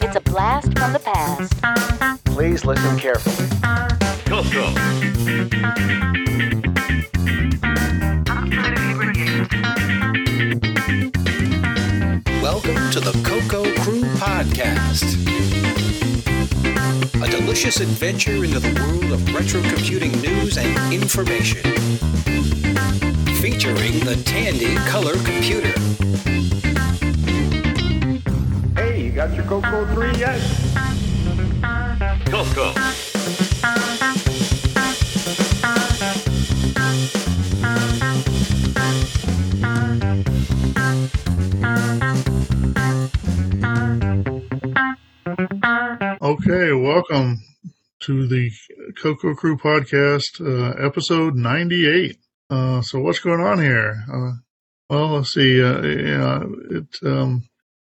It's a blast from the past. Please listen carefully. Coco. Welcome to the Coco Crew Podcast. A delicious adventure into the world of retro computing news and information. Featuring the Tandy Color Computer. Got your Coco 3 yet? Coco. Okay, welcome to the Coco Crew podcast, uh, episode 98. Uh, so what's going on here? Uh, well, let's see. Uh, yeah, it, um,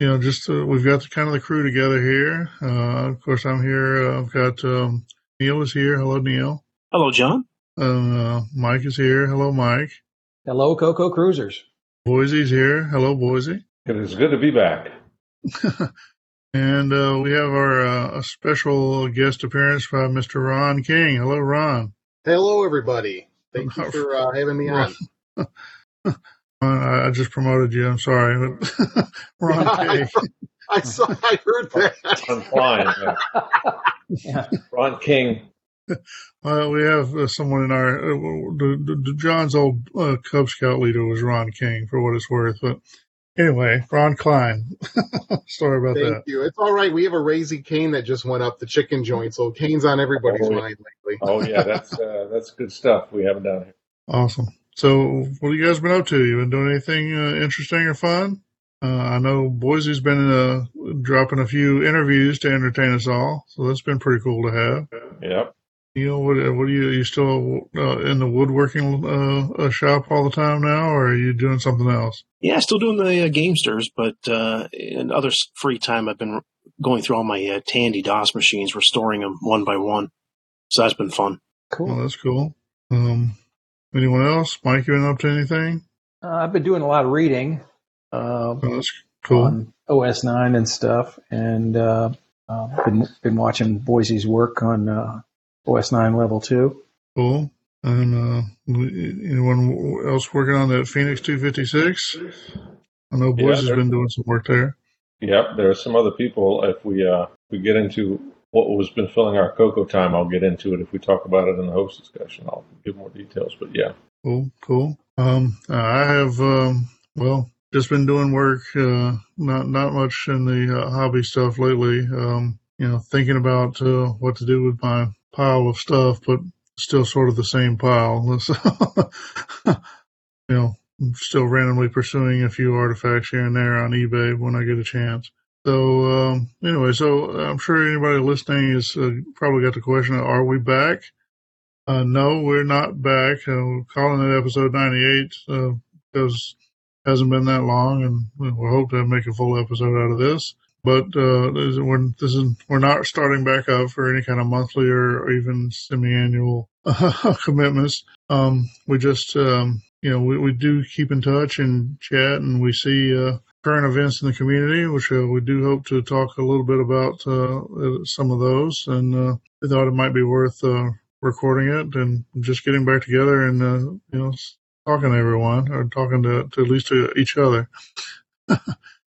you know, just, uh, we've got the kind of the crew together here. Uh, of course, I'm here. Uh, I've got, um, Neil is here. Hello, Neil. Hello, John. Uh, Mike is here. Hello, Mike. Hello, Coco Cruisers. Boisy's here. Hello, Boisy. It is good to be back. And uh, we have our uh, a special guest appearance by Mr. Ron King. Hello, Ron. Hello, everybody. Thank you for uh, having me on. Ron, I I just promoted you. I'm sorry, but Ron I, King. I saw. I heard that. Ron Klein. yeah. Ron King. Well, we have uh, someone in our uh, the, the, the John's old uh, Cub Scout leader was Ron King, for what it's worth. But anyway, Ron Klein. sorry about Thank that. Thank you. It's all right. We have a Raising Cane that just went up the chicken joint, so Cane's on everybody's Oh, mind lately. Oh yeah, that's uh, that's good stuff. We have it down here. Awesome. So, what have you guys been up to? You been doing anything uh, interesting or fun? Uh, I know Boisy's been uh, dropping a few interviews to entertain us all, so that's been pretty cool to have. Yep. You know, what, what are you, are you still uh, in the woodworking uh, uh, shop all the time now, or are you doing something else? Yeah, still doing the uh, Gamesters, but uh, in other free time, I've been going through all my uh, Tandy DOS machines, restoring them one by one. So that's been fun. Well, Cool. that's cool. Um, anyone else? Mike, you been up to anything? Uh, I've been doing a lot of reading uh, Oh, that's cool. on OS 9 and stuff, and uh, uh, been, been watching Boisy's work on uh, OS 9 level 2. Cool. And uh, anyone else working on that Phoenix 256? I know Yeah, Boisy's they're- been doing some work there. Yep. There are some other people. If we uh, we get into what was been filling our Coco time, I'll get into it. If we talk about it in the host discussion, I'll give more details. But yeah. Cool, cool. Um, I have, um, well, just been doing work, uh, not, not much in the uh, hobby stuff lately. Um, you know, thinking about, uh, what to do with my pile of stuff, but still sort of the same pile. You know, I'm still randomly pursuing a few artifacts here and there on eBay when I get a chance. So, um, anyway, so I'm sure anybody listening is uh, probably got the question, are we back? Uh, no, we're not back. Uh, we're calling it episode 98 uh, because it hasn't been that long, and we hope to make a full episode out of this. But uh, this, we're, this is, we're not starting back up for any kind of monthly or, even semi-annual commitments. Um, we just, um, you know, we, we do keep in touch and chat, and we see uh, current events in the community, which uh, we do hope to talk a little bit about uh, uh, some of those. And uh, we thought it might be worth uh, recording it and just getting back together and uh, you know talking to everyone or talking to, to at least to each other. so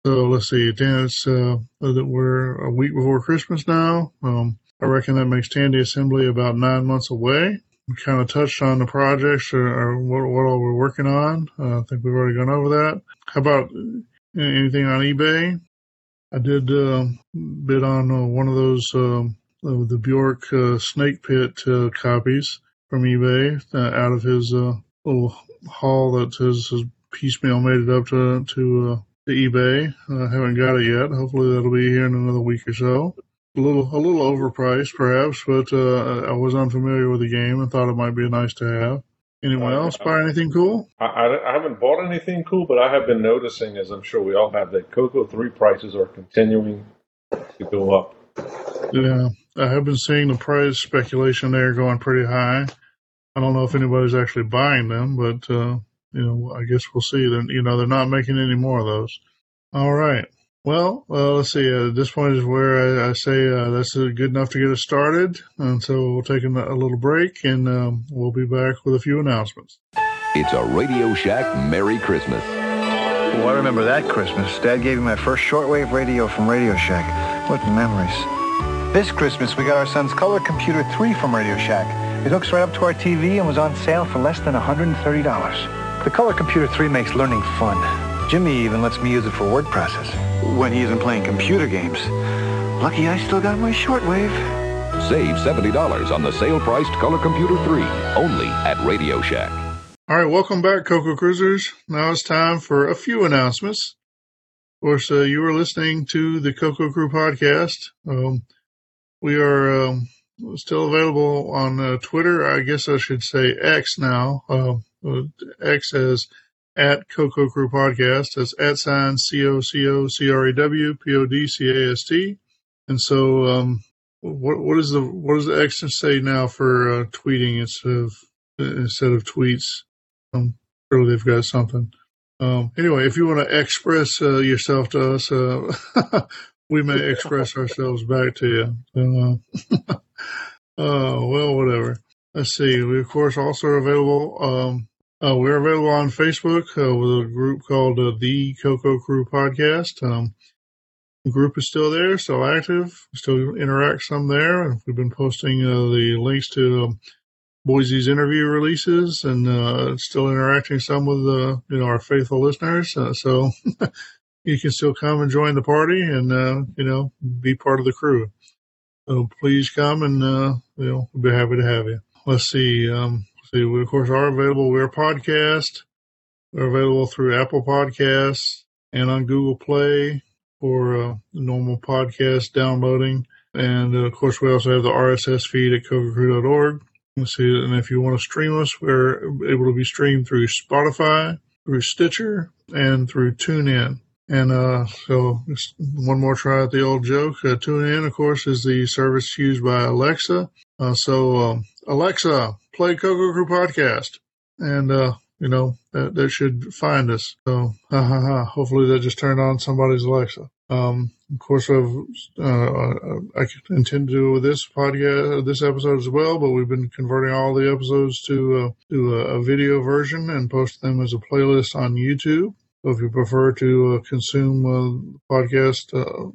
let's see, Dan, it's uh, that we're a week before Christmas now. Um, I reckon that makes Tandy Assembly about nine months away. We kind of touched on the projects or, or what, what all we're working on. Uh, I think we've already gone over that. How about anything on eBay? I did uh, bid on uh, one of those uh, the Bjork uh, Snake Pit uh, copies from eBay uh, out of his uh, little haul that his, his piecemeal made it up to to, to eBay. I haven't got it yet. Hopefully that'll be here in another week or so. A little a little overpriced perhaps, but uh, I was unfamiliar with the game and thought it might be nice to have. Anyone else buy anything cool? I, I, I haven't bought anything cool, but I have been noticing, as I'm sure we all have, that Coco 3 prices are continuing to go up. Yeah, I have been seeing the price speculation there going pretty high. I don't know if anybody's actually buying them, but uh, you know, I guess we'll see. Then you know, they're not making any more of those. All right. Well, uh, let's see. Uh, this point is where I, I say uh, that's uh, good enough to get us started. And so we'll take a, a little break and um, we'll be back with a few announcements. It's a Radio Shack Merry Christmas. Oh, I remember that Christmas. Dad gave me my first shortwave radio from Radio Shack. What memories. This Christmas, we got our son's Color Computer 3 from Radio Shack. It hooks right up to our TV and was on sale for less than $130. The Color Computer 3 makes learning fun. Jimmy even lets me use it for word process when he isn't playing computer games. Lucky I still got my shortwave. Save $70 on the sale-priced Color Computer 3, only at Radio Shack. All right, welcome back, Coco Cruisers. Now it's time for a few announcements. Of course, uh, you are listening to the Coco Crew podcast. Um, we are um, still available on uh, Twitter. I guess I should say X now. Uh, X as at Coco Crew Podcast. That's at sign C O C O C R A W P O D C A S T. And so, um, what what is the what does the X say now for uh, tweeting instead of instead of tweets? Um, surely they've got something. Um, anyway, if you want to express uh, yourself to us, uh, we may express ourselves back to you. Uh, uh, well, whatever. Let's see. We of course also are available. Um, uh, we're available on Facebook uh, with a group called uh, the Coco Crew Podcast. Um, the group is still there, still active, still interact some there. We've been posting uh, the links to um, Boisy's interview releases and uh, still interacting some with uh, you know our faithful listeners. so you can still come and join the party and you know be part of the crew. So please come and you know we'll be happy to have you. Let's see. Um, we of course are available. We're a podcast. We're available through Apple Podcasts and on Google Play for uh, normal podcast downloading. And uh, of course, we also have the RSS feed at see, and if you want to stream us, we're able to be streamed through Spotify, through Stitcher, and through TuneIn. And uh, so, one more try at the old joke. Uh, TuneIn, of course, is the service used by Alexa. Uh, so, um, Alexa, play Coco Crew podcast, and uh, you know that, that should find us. So, ha ha ha. Hopefully, that just turned on somebody's Alexa. Um, of course, I've, uh, I intend to do this podcast, this episode as well, but we've been converting all the episodes to uh, to a, a video version and post them as a playlist on YouTube. So, if you prefer to uh, consume uh, podcast, uh,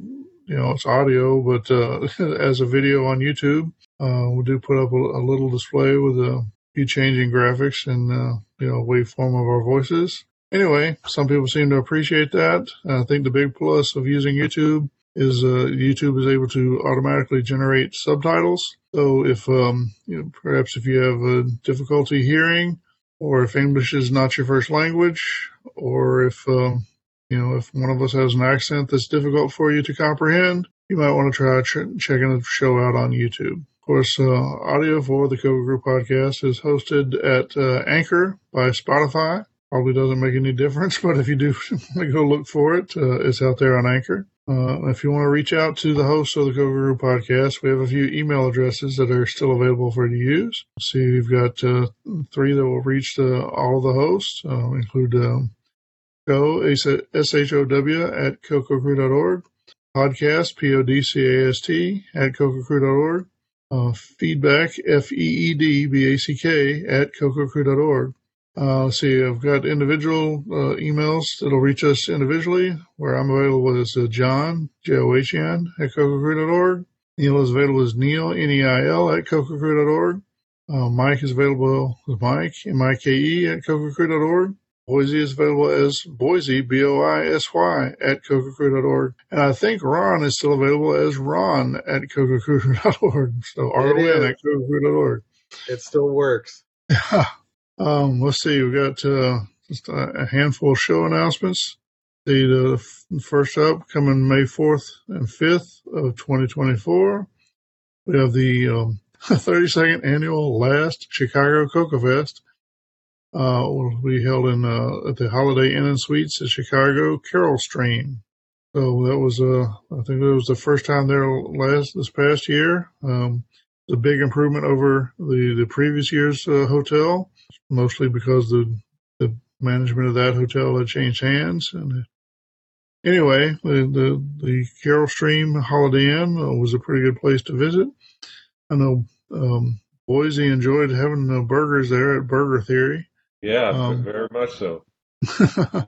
you know it's audio, but uh, as a video on YouTube, uh, we do put up a, a, little display with a few changing graphics and uh, you know waveform of our voices. Anyway, some people seem to appreciate that. I think the big plus of using YouTube is uh, YouTube is able to automatically generate subtitles. So if um, you know, perhaps if you have a difficulty hearing, or if English is not your first language, or if um, you know if one of us has an accent that's difficult for you to comprehend, you might want to try ch- checking the show out on YouTube Of course, uh, audio for the Coco Crew podcast is hosted at uh, Anchor by Spotify. Probably doesn't make any difference, but if you do go look for it, uh, it's out there on Anchor. Uh, if you want to reach out to the hosts of the Coco Crew podcast, we have a few email addresses that are still available for you to use. See, we've got uh, three that will reach the, all of the hosts, uh, include go, S-H-O-W, at cococrew.org, podcast, P-O-D-C-A-S-T, at cococrew.org, uh, feedback, F E E D B A C K, at cococrew.org. Uh, see, I've got individual uh, emails that'll reach us individually, where I'm available as uh, John, J O H N, at cococrew.org. Neil is available as Neil, N E I L, at cococrew.org. Uh, Mike is available as Mike, M I K E, at cococrew.org. Boisy is available as Boisy, B O I S Y, at cococrew.org. And I think Ron is still available as Ron at cococrew.org. So R-O-N at cococrew.org. It still works. um, let's see, we've got uh, just a handful of show announcements. The, the first up coming May 4th and 5th of 2024. We have the um, 32nd annual last Chicago Coco Fest uh, will be held in uh, at the Holiday Inn and Suites in Chicago, Carol Stream. So that was, uh, I think it was the first time there last this past year. Um, a big improvement over the the previous year's uh, hotel, mostly because the the management of that hotel had changed hands and anyway, the, the, the Carol Stream Holiday Inn uh, was a pretty good place to visit. I know um, Boisy enjoyed having the burgers there at Burger Theory. Yeah, Um, very much so.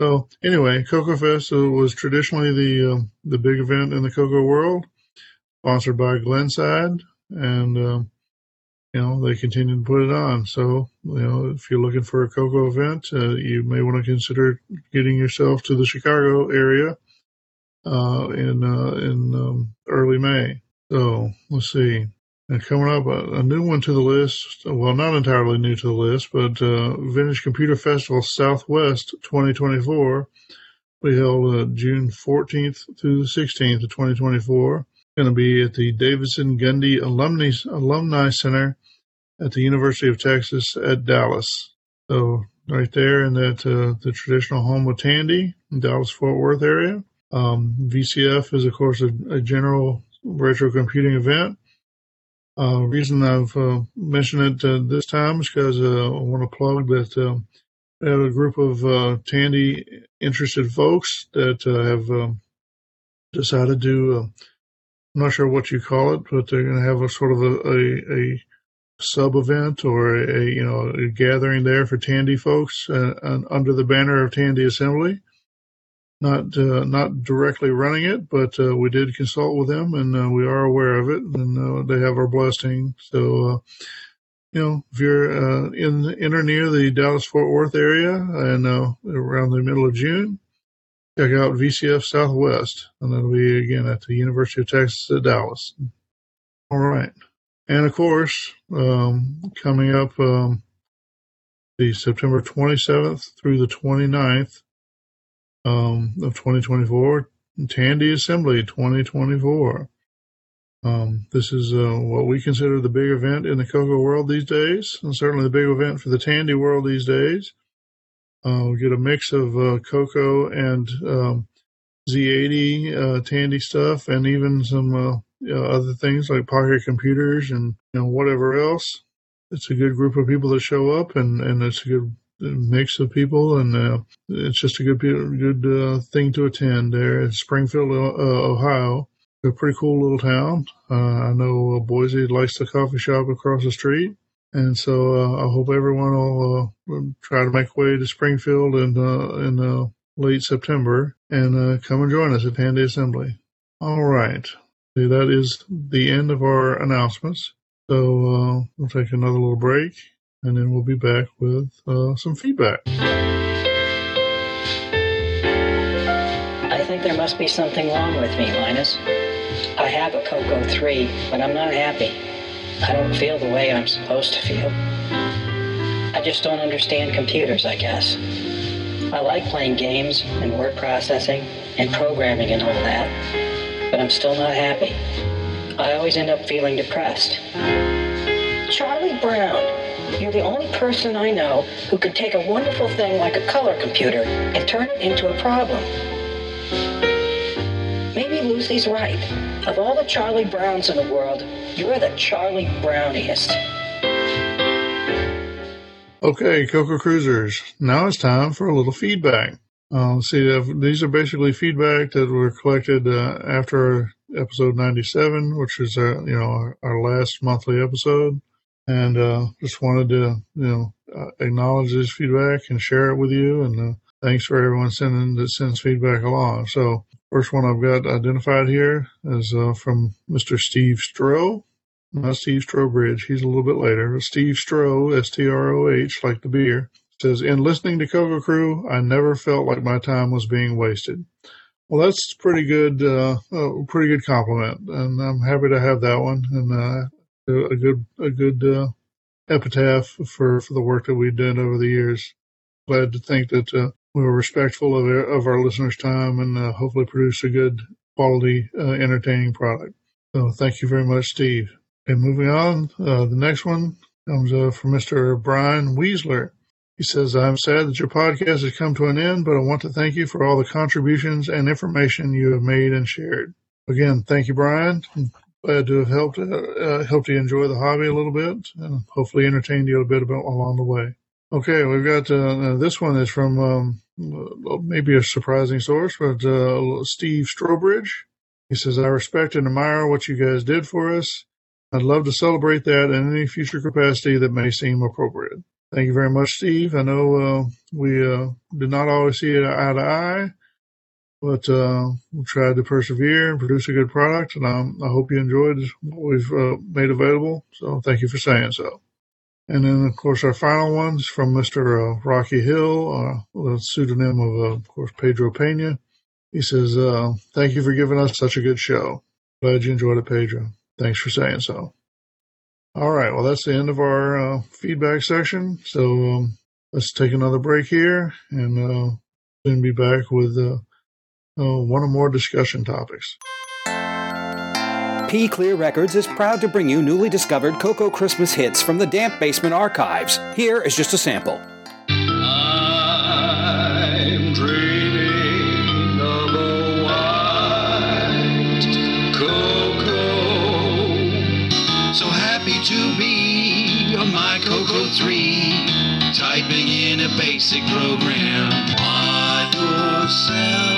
so anyway, Coco Fest uh, was traditionally the um the big event in the Coco world, sponsored by Glenside, and um, you know they continue to put it on. So you know if you're looking for a Coco event, uh, you may want to consider getting yourself to the Chicago area uh, in uh, in um, early May. So let's see. And coming up, a, new one to the list. Well, not entirely new to the list, but uh, Vintage Computer Festival Southwest 2024. We held uh, June 14th through the 16th of 2024. Going to be at the Davidson Gundy Alumni Alumni Center at the University of Texas at Dallas. So right there in that uh, the traditional home of Tandy, Dallas Fort Worth area. Um, VCF is of course a, a general retro computing event. Uh, reason I've uh, mentioned it uh, this time is because uh, I want to plug that uh, we have a group of uh, Tandy interested folks that uh, have um, decided to. Uh, I'm not sure what you call it, but they're going to have a sort of a, a, a sub event or a, you know a gathering there for Tandy folks uh, and under the banner of Tandy Assembly not uh, not directly running it, but uh, we did consult with them, and uh, we are aware of it, and uh, they have our blessing. So, uh, you know, if you're uh, in in or near the Dallas Fort Worth area and around the middle of June, check out VCF Southwest, and that'll be again at the University of Texas at Dallas. All right, and of course, um, coming up um, the September 27th through the 29th um, of 2024, Tandy Assembly 2024. Um, this is uh, what we consider the big event in the Coco world these days, and certainly the big event for the Tandy world these days. Uh, we get a mix of uh, Coco and um, Z80 uh, Tandy stuff, and even some uh, other things like pocket computers and you know whatever else. It's a good group of people that show up, and, and it's a good mix of people, and uh, it's just a good good uh, thing to attend there in Springfield, uh, Ohio. A pretty cool little town. Uh, I know uh, Boisy likes the coffee shop across the street, and so I hope everyone will try to make way to Springfield in in late September and come and join us at Tandy Assembly. All right, that is the end of our announcements. So we'll take another little break and then we'll be back with uh, some feedback. I think there must be something wrong with me, Linus. I have a Coco 3, but I'm not happy. I don't feel the way I'm supposed to feel. I just don't understand computers, I guess. I like playing games and word processing and programming and all that, but I'm still not happy. I always end up feeling depressed. Charlie Brown, you're the only person I know who can take a wonderful thing like a color computer and turn it into a problem. Maybe Lucy's right. Of all the Charlie Browns in the world, you're the Charlie Browniest. Okay, Coco Cruisers, now it's time for a little feedback. Uh, see, uh, these are basically feedback that were collected uh, after episode 97, which is you know our, our last monthly episode, and uh, just wanted to you know uh, acknowledge this feedback and share it with you. And uh, thanks for everyone sending that sends feedback along. So first one I've got identified here is uh, from Mr. Steve Stroh. Not Steve Strobridge. He's a little bit later. Steve Stroh, S T R O H, like the beer, says, In listening to Coco Crew, I never felt like my time was being wasted. Well, that's pretty good, uh, a pretty good compliment, and I'm happy to have that one, and uh, a good, a good uh, epitaph for for the work that we've done over the years. Glad to think that uh, we were respectful of our, of our listeners' time, and uh, hopefully produce a good quality, uh, entertaining product. So, thank you very much, Steve. And moving on. Uh, the next one comes uh, from Mr. Brian Weasler. He says, I'm sad that your podcast has come to an end, but I want to thank you for all the contributions and information you have made and shared. Again, thank you, Brian. Glad to have helped uh, uh, helped you enjoy the hobby a little bit and hopefully entertained you a bit about along the way. Okay, we've got uh, this one is from um, maybe a surprising source, but uh, Steve Strobridge. He says, I respect and admire what you guys did for us. I'd love to celebrate that in any future capacity that may seem appropriate. Thank you very much, Steve. I know uh, we uh, did not always see it eye to eye, but uh, we tried to persevere and produce a good product, and I hope you enjoyed what we've uh, made available. So thank you for saying so. And then, of course, our final one's from Mr. Uh, Rocky Hill, uh, the pseudonym of, uh, of course, Pedro Pena. He says, uh, Thank you for giving us such a good show. Glad you enjoyed it, Pedro. Thanks for saying so. All right, well, that's the end of our uh, feedback section. So um, let's take another break here and uh, then be back with uh, one or more discussion topics. P Clear Records is proud to bring you newly discovered Coco Christmas hits from the Damp Basement archives. Here is just a sample. I'm dreaming of a white cocoa. So happy to be on my Coco 3. Typing in a basic program. Buy yourself a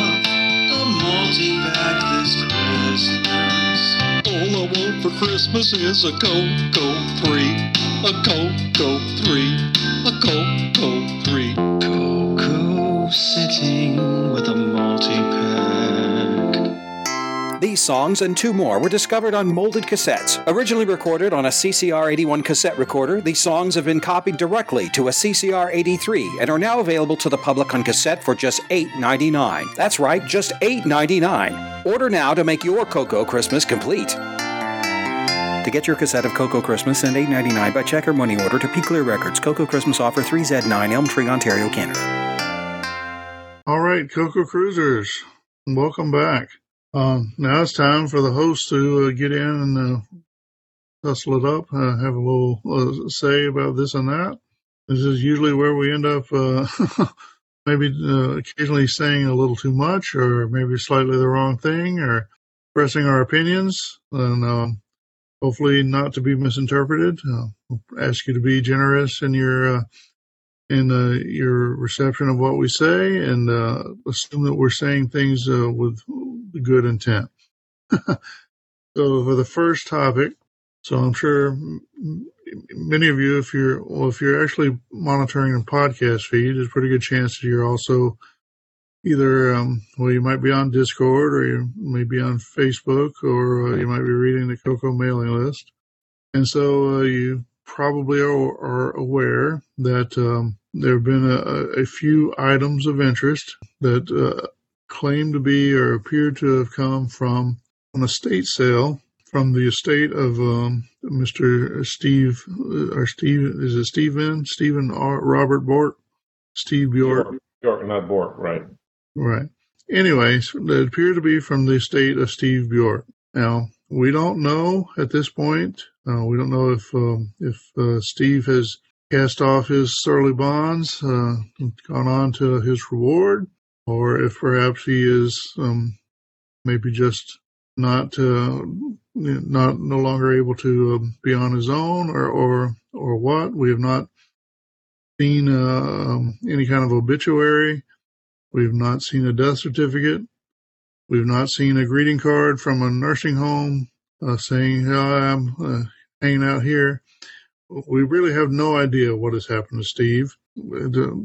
multi-pack this Christmas. All I want for Christmas is a Coco 3. A Coco 3. A Coco 3. Coco sitting These songs and two more were discovered on molded cassettes. Originally recorded on a CCR 81 cassette recorder, these songs have been copied directly to a CCR 83 and are now available to the public on cassette for just $8.99. That's right, just $8.99. Order now to make your Coco Christmas complete. To get your cassette of Coco Christmas, send $8.99 by check or money order to P Clear Records, Coco Christmas offer 3Z9, Elm Tree, Ontario, Canada. All right, Coco Cruisers, welcome back. Um, now it's time for the host to uh, get in and uh, hustle it up, uh, have a little uh, say about this and that. This is usually where we end up, uh, maybe uh, occasionally saying a little too much, or maybe slightly the wrong thing, or expressing our opinions, and um, hopefully not to be misinterpreted. We'll ask you to be generous in your in uh, your reception of what we say, and uh, assume that we're saying things uh, with good intent. so for the first topic, so I'm sure many of you, if you're well, if you're actually monitoring a podcast feed, there's a pretty good chance that you're also either um, well, you might be on Discord, or you may be on Facebook, or uh, you might be reading the Coco mailing list, and so uh, you probably are, are aware that um, there have been a, a, few items of interest that uh, claim to be or appear to have come from an estate sale from the estate of um, Mr. Steve, or Steve, is it Stephen? Stephen R. Robert Bort? Steve Bjork? Bjork, not Bort, right. Right. Anyways, they appear to be from the estate of Steve Bjork. Now, we don't know at this point. Uh, we don't know if um, if uh, Steve has cast off his surly bonds, uh, gone on to his reward, or if perhaps he is um, maybe just not uh, not no longer able to um, be on his own, or or or what. We have not seen uh, um, any kind of obituary. We've not seen a death certificate. We've not seen a greeting card from a nursing home uh, saying, oh, I'm uh, hanging out here. We really have no idea what has happened to Steve.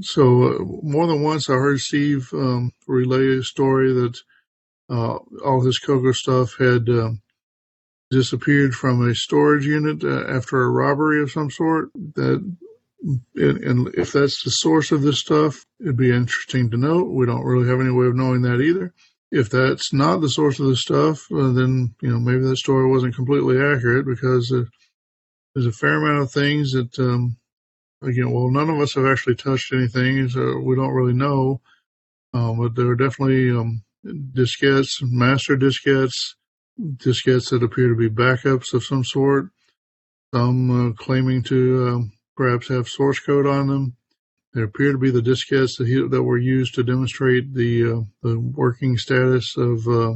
So, uh, more than once, I heard Steve um, relay a story that uh, all his Coco stuff had um, disappeared from a storage unit uh, after a robbery of some sort. That and if that's the source of this stuff, it'd be interesting to know. We don't really have any way of knowing that either. If that's not the source of the stuff, uh, then you know maybe that story wasn't completely accurate because uh, there's a fair amount of things that um, again, well, none of us have actually touched anything, so we don't really know. Um, but there are definitely um, diskettes, master diskettes, diskettes that appear to be backups of some sort. Some uh, claiming to um, perhaps have source code on them. There appear to be the diskettes that, he, that were used to demonstrate the uh, the working status of uh,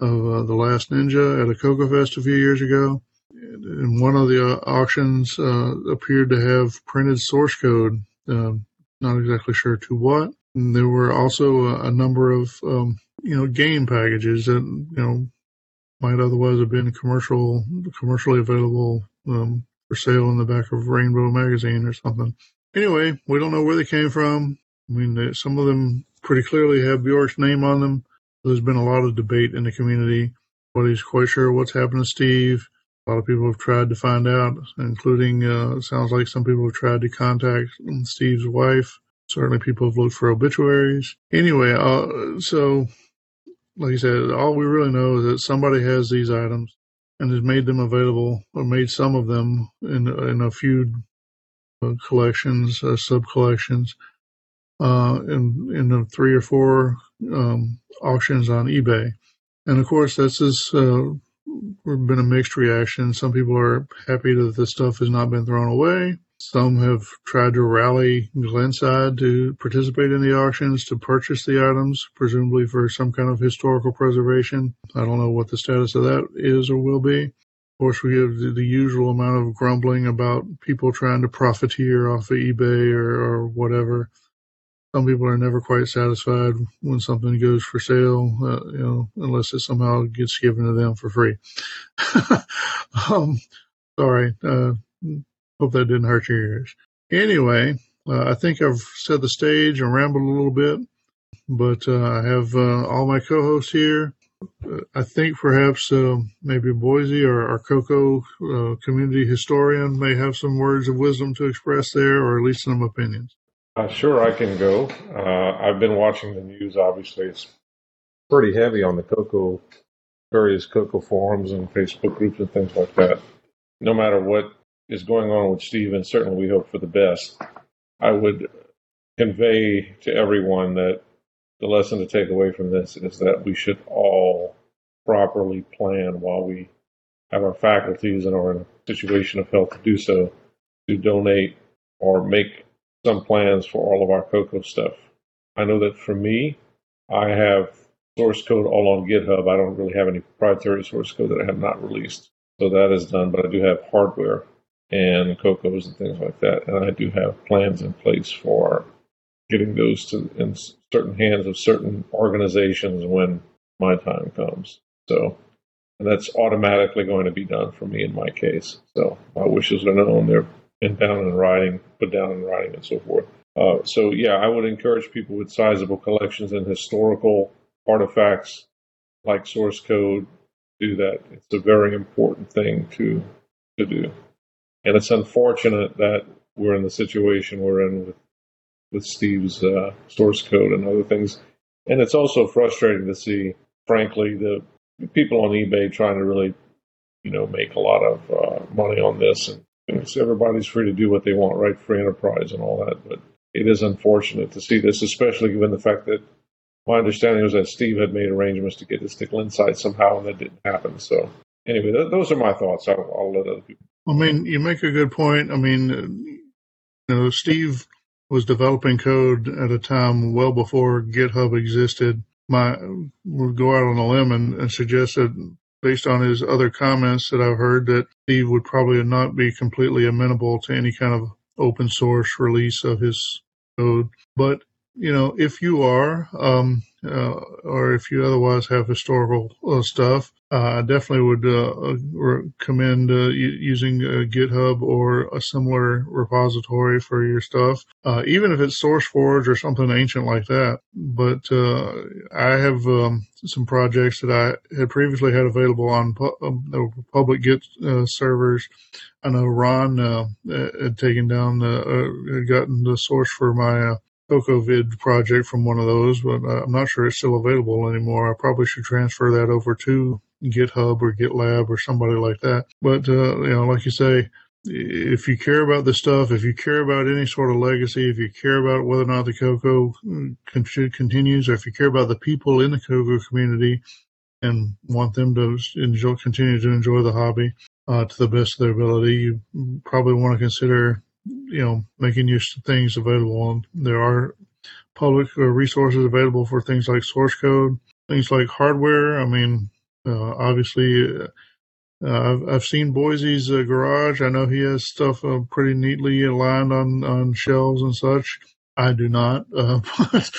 of uh, the Last Ninja at a Coco Fest a few years ago. And one of the uh, auctions uh, appeared to have printed source code uh, not exactly sure to what. And there were also a, a number of um, you know game packages that you know might otherwise have been commercial commercially available um, for sale in the back of Rainbow magazine or something. Anyway, we don't know where they came from. I mean, some of them pretty clearly have Bjork's name on them. There's been a lot of debate in the community. Nobody's quite sure what's happened to Steve. A lot of people have tried to find out, including, uh, sounds like some people have tried to contact Steve's wife. Certainly people have looked for obituaries. Anyway, uh, so, like I said, all we really know is that somebody has these items and has made them available, or made some of them in, in a few collections, uh, sub collections, uh, in, in the three or four um, auctions on eBay. And of course, that's just uh, been a mixed reaction. Some people are happy that the stuff has not been thrown away. Some have tried to rally Glenside to participate in the auctions to purchase the items, presumably for some kind of historical preservation. I don't know what the status of that is or will be. Of course, we have the, the usual amount of grumbling about people trying to profiteer off of eBay or, or whatever some people are never quite satisfied when something goes for sale, uh, you know, unless it somehow gets given to them for free. um, sorry. Uh, hope that didn't hurt your ears. Anyway, uh, I think I've set the stage and rambled a little bit, but uh, I have uh, all my co-hosts here. I think perhaps uh, maybe Boisy or our Coco community historian may have some words of wisdom to express there, or at least some opinions. Uh, sure, I can go. Uh, I've been watching the news. Obviously, it's pretty heavy on the Coco, various Coco forums and Facebook groups and things like that. No matter what is going on with Steve, and certainly we hope for the best, I would convey to everyone that the lesson to take away from this is that we should all properly plan while we have our faculties and are in a situation of health to do so to donate or make some plans for all of our Coco stuff. I know that for me, I have source code all on GitHub. I don't really have any proprietary source code that I have not released. So that is done, but I do have hardware and Cocos and things like that. And I do have plans in place for getting those to in certain hands of certain organizations when my time comes. So and that's automatically going to be done for me in my case. So my wishes are known. They're and down in writing, put down in writing, and so forth. Uh, so yeah, I would encourage people with sizable collections and historical artifacts like source code do that. It's a very important thing to to do, and it's unfortunate that we're in the situation we're in with with Steve's uh, source code and other things. And it's also frustrating to see, frankly, the people on eBay trying to really, you know, make a lot of uh, money on this and everybody's free to do what they want, right? Free enterprise and all that. But it is unfortunate to see this, especially given the fact that my understanding was that Steve had made arrangements to get this to Glenside somehow, and that didn't happen. So anyway, th- those are my thoughts. I'll, I'll, let other people. I mean, you make a good point. I mean, you know, Steve was developing code at a time well before GitHub existed. My would go out on a limb and, and suggest that based on his other comments that I've heard that Steve would probably not be completely amenable to any kind of open source release of his code. But you know, if you are, um, uh, or if you otherwise have historical uh, stuff, I definitely would uh, recommend uh, using GitHub or a similar repository for your stuff, uh, even if it's SourceForge or something ancient like that. But I have um, some projects that I had previously had available on pu- um, public Git servers. I know Ron had taken down, had gotten the source for my CocoVid project from one of those, but I'm not sure it's still available anymore. I probably should transfer that over to GitHub or GitLab or somebody like that. But, uh, you know, like you say, if you care about the stuff, if you care about any sort of legacy, if you care about whether or not the Coco continues, or if you care about the people in the Coco community and want them to enjoy, continue to enjoy the hobby uh, to the best of their ability, you probably want to consider you know, making use of things available. And there are public uh, resources available for things like source code, things like hardware. I mean, obviously, uh, Uh, I've, I've seen Boisy's uh, garage. I know he has stuff uh, pretty neatly aligned on, on shelves and such. I do not, uh, but,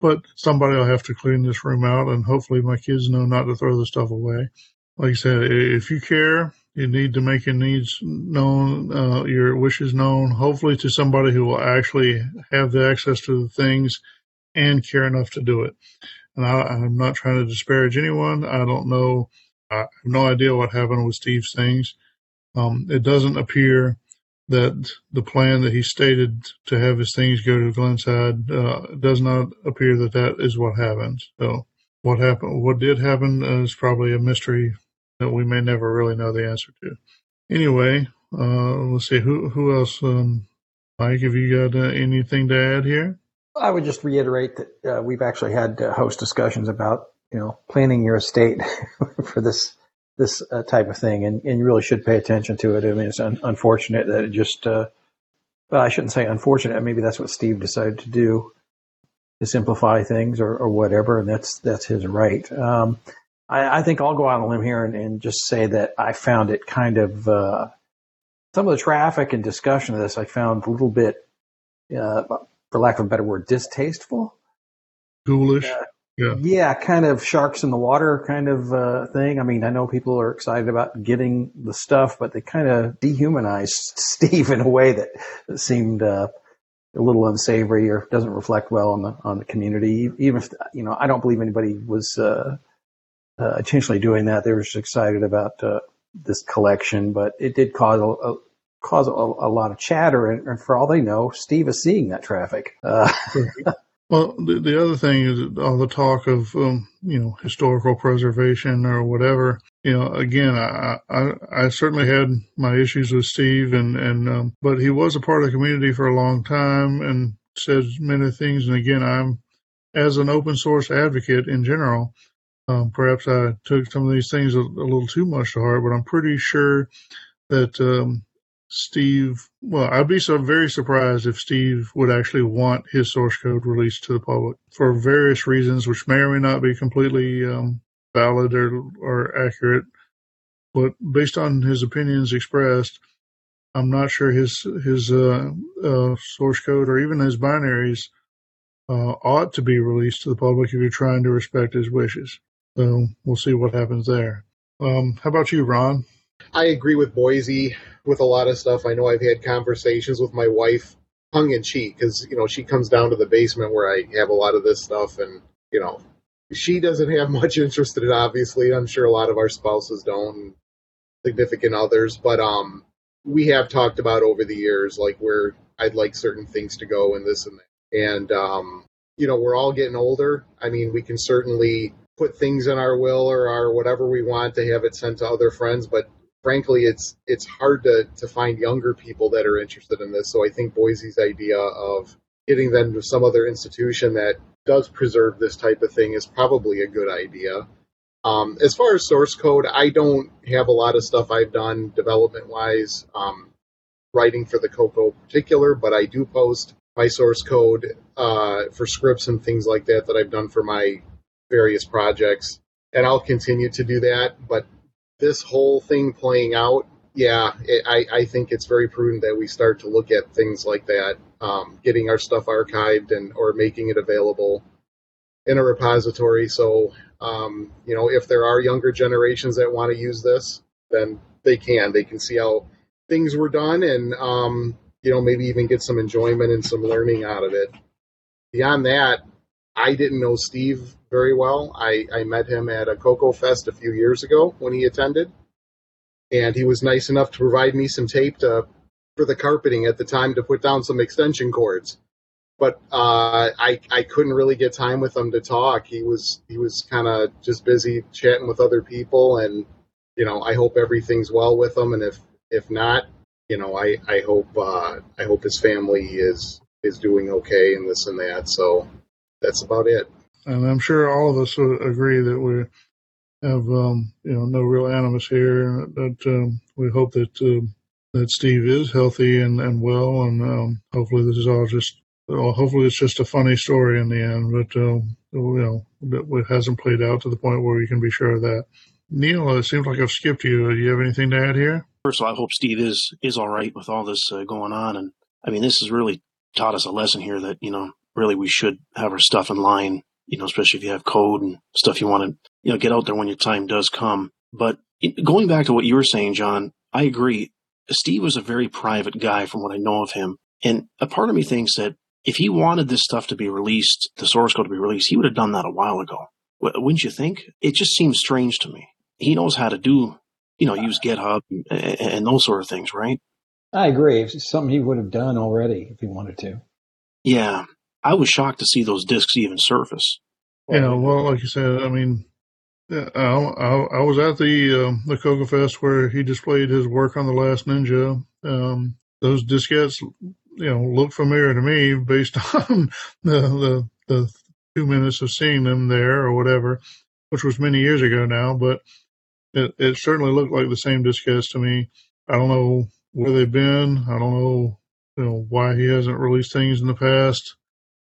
but somebody will have to clean this room out, and hopefully my kids know not to throw the stuff away. Like I said, if you care, you need to make your needs known, uh, your wishes known, hopefully to somebody who will actually have the access to the things and care enough to do it. And I, I'm not trying to disparage anyone. I don't know. I have no idea what happened with Steve's things. Um, it doesn't appear that the plan that he stated to have his things go to Glenside uh, does not appear that that is what happens. So what happened, what did happen is probably a mystery that we may never really know the answer to. Anyway, uh, let's see who who else. Um, Mike, have you got uh, anything to add here? I would just reiterate that uh, we've actually had uh, host discussions about you know planning your estate for this this uh, type of thing, and, and you really should pay attention to it. I mean, it's un- unfortunate that it just uh, well, I shouldn't say unfortunate. Maybe that's what Steve decided to do to simplify things or, or whatever, and that's that's his right. Um, I, I, think I'll go out on a limb here and, and, just say that I found it kind of uh, some of the traffic and discussion of this I found a little bit, uh, for lack of a better word, distasteful. Ghoulish. Uh, yeah. yeah, kind of sharks in the water kind of uh, thing. I mean, I know people are excited about getting the stuff, but they kind of dehumanized Steve in a way that seemed uh, a little unsavory or doesn't reflect well on the on the community. Even if you know, I don't believe anybody was uh, uh, intentionally doing that. They were just excited about uh, this collection, but it did cause a, a cause a, a, lot of chatter. And, and, for all they know, Steve is seeing that traffic. Uh, well, the, the other thing is all the talk of um, you know historical preservation or whatever. You know, again, I, I, I certainly had my issues with Steve, and and um, but he was a part of the community for a long time and said many things. And again, I'm as an open source advocate in general, um, perhaps I took some of these things a, a, little too much to heart, but I'm pretty sure that um, Steve, well, I'd be so very surprised if Steve would actually want his source code released to the public for various reasons, which may or may not be completely um, valid or, or accurate. But based on his opinions expressed, I'm not sure his his uh, uh, source code or even his binaries uh, ought to be released to the public if you're trying to respect his wishes. So we'll see what happens there. Um, how about you, Ron? I agree with Boisy with a lot of stuff. I know I've had conversations with my wife, tongue in cheek, because you know she comes down to the basement where I have a lot of this stuff, and you know she doesn't have much interest in it. Obviously, I'm sure a lot of our spouses don't, significant others, but um, we have talked about over the years like where I'd like certain things to go and this and that, and um, you know we're all getting older. I mean, we can certainly put things in our will or our whatever we want to have it sent to other friends, but frankly, it's it's hard to to find younger people that are interested in this. So I think Boisy's idea of getting them to some other institution that does preserve this type of thing is probably a good idea. Um, as far as source code, I don't have a lot of stuff I've done development wise, um, writing for the Coco particular, but I do post my source code uh, for scripts and things like that that I've done for my various projects, and I'll continue to do that. But this whole thing playing out, yeah, it, I, I think it's very prudent that we start to look at things like that, um, getting our stuff archived and or making it available in a repository. So, um, you know, if there are younger generations that want to use this, then they can. They can see how things were done and, um, you know, maybe even get some enjoyment and some learning out of it. Beyond that, I didn't know Steve very well. I, I met him at a Coco Fest a few years ago when he attended, and he was nice enough to provide me some tape to, for the carpeting at the time to put down some extension cords. But uh, I I couldn't really get time with him to talk. He was he was kind of just busy chatting with other people, and you know I hope everything's well with him. And if if not, you know I I hope uh, I hope his family is is doing okay and this and that. So that's about it. And I'm sure all of us would agree that we have, um, you know, no real animus here. but um, we hope that uh, that Steve is healthy and, and well, and um, hopefully this is all just. Well, hopefully it's just a funny story in the end, but um, you know, it hasn't played out to the point where you can be sure of that. Neil, it seems like I've skipped you. Do you have anything to add here? First of all, I hope Steve is is all right with all this uh, going on, and I mean, this has really taught us a lesson here that you know really we should have our stuff in line. You know, especially if you have code and stuff you want to you know get out there when your time does come. But going back to what you were saying, John, I agree. Steve was a very private guy from what I know of him. And a part of me thinks that if he wanted this stuff to be released, the source code to be released, he would have done that a while ago. Wouldn't you think? It just seems strange to me. He knows how to do, you know, use GitHub and, and those sort of things, right? I agree. It's something he would have done already if he wanted to. Yeah. I was shocked to see those discs even surface. Yeah, well, like you said, I mean, yeah, I, I, I was at the uh, the Coco Fest where he displayed his work on the Last Ninja. Um, those diskettes, you know, look familiar to me based on the, the the two minutes of seeing them there or whatever, which was many years ago now. But it, it certainly looked like the same diskettes to me. I don't know where they've been. I don't know, you know, why he hasn't released things in the past.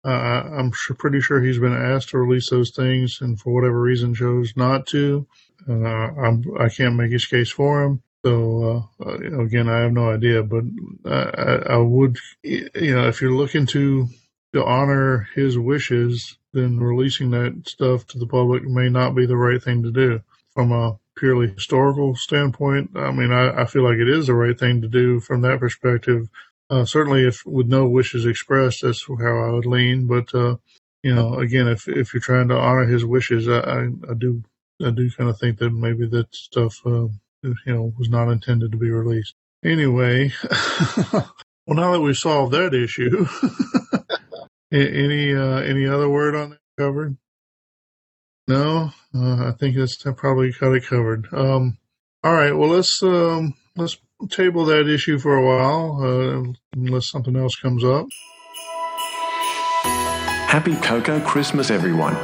Uh, I'm sure, pretty sure he's been asked to release those things, and for whatever reason chose not to. Uh, I'm, I can't make his case for him. So uh, uh again, I have no idea, but I, I, would, you know, if you're looking to to honor his wishes, then releasing that stuff to the public may not be the right thing to do. From a purely historical standpoint, I mean, I, I feel like it is the right thing to do from that perspective uh, certainly, if with no wishes expressed, that's how I would lean. But uh, you know, again, if if you're trying to honor his wishes, I, I, I do I do kind of think that maybe that stuff uh, you know was not intended to be released. Anyway, well, now that we've solved that issue, any uh, any other word on that covered? No, uh, I think that's probably got it covered. Um, all right, well let's um, let's table that issue for a while, uh, unless something else comes up. Happy Cocoa Christmas, everyone.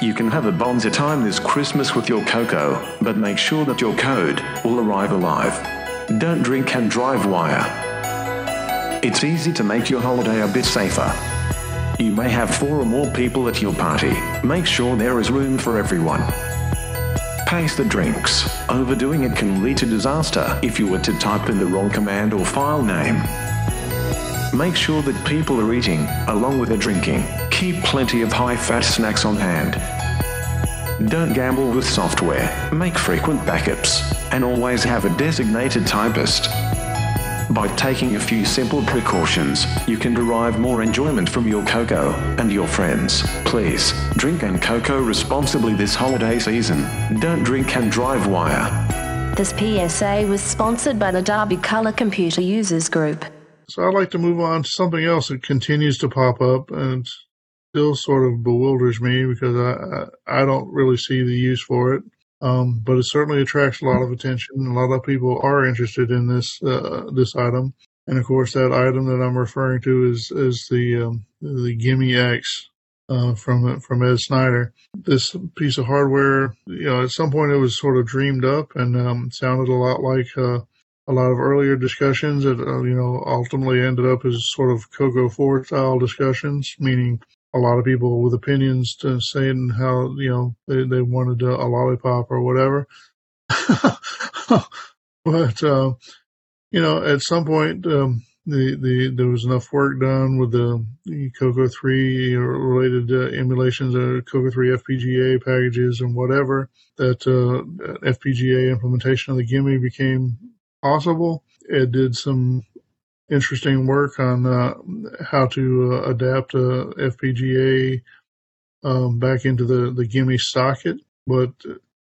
You can have a bonza time this Christmas with your cocoa, but make sure that your code will arrive alive. Don't drink and drive wire. It's easy to make your holiday a bit safer. You may have four or more people at your party. Make sure there is room for everyone. Pace the drinks. Overdoing it can lead to disaster if you were to type in the wrong command or file name. Make sure that people are eating, along with their drinking. Keep plenty of high fat snacks on hand. Don't gamble with software. Make frequent backups. And always have a designated typist. By taking a few simple precautions, you can derive more enjoyment from your Coco and your friends. Please, drink and Coco responsibly this holiday season. Don't drink and drive wire. This PSA was sponsored by the Derby Color Computer Users Group. So I'd like to move on to something else that continues to pop up and still sort of bewilders me because I, I, I don't really see the use for it. Um, but it certainly attracts a lot of attention. A lot of people are interested in this uh, this item, and of course, that item that I'm referring to is is the um, the GIME X uh, from from Ed Snider. This piece of hardware, you know, at some point it was sort of dreamed up and um, sounded a lot like uh, a lot of earlier discussions that uh, you know ultimately ended up as sort of Coco Four style discussions, meaning a lot of people with opinions to saying how you know they, they wanted a, a lollipop or whatever. but uh, you know, at some point, um, the the there was enough work done with the, the Coco three related uh, emulations of Coco three FPGA packages and whatever that uh, FPGA implementation of the GIME became possible. It did some interesting work on uh, how to uh, adapt a FPGA um, back into the the GIME socket. But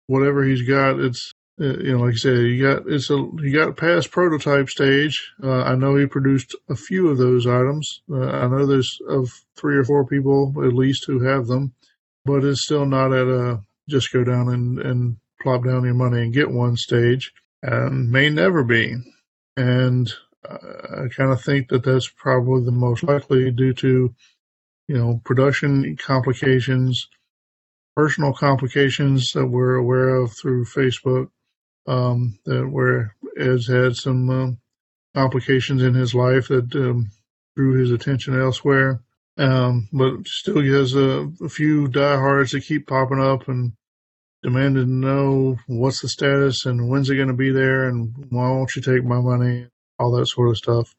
whatever he's got, it's uh, you know, like I said, he got it's a he got past prototype stage. Uh, I know he produced a few of those items. Uh, I know there's of three or four people at least who have them, but it's still not at a just go down and and plop down your money and get one stage, and may never be. And I kind of think that that's probably the most likely due to, you know, production complications, personal complications that we're aware of through Facebook, um, that where Ed's had some um, complications in his life that um, drew his attention elsewhere. Um, but still, he has a, a few diehards that keep popping up and demanded to know what's the status and when's it going to be there and why won't you take my money, all that sort of stuff.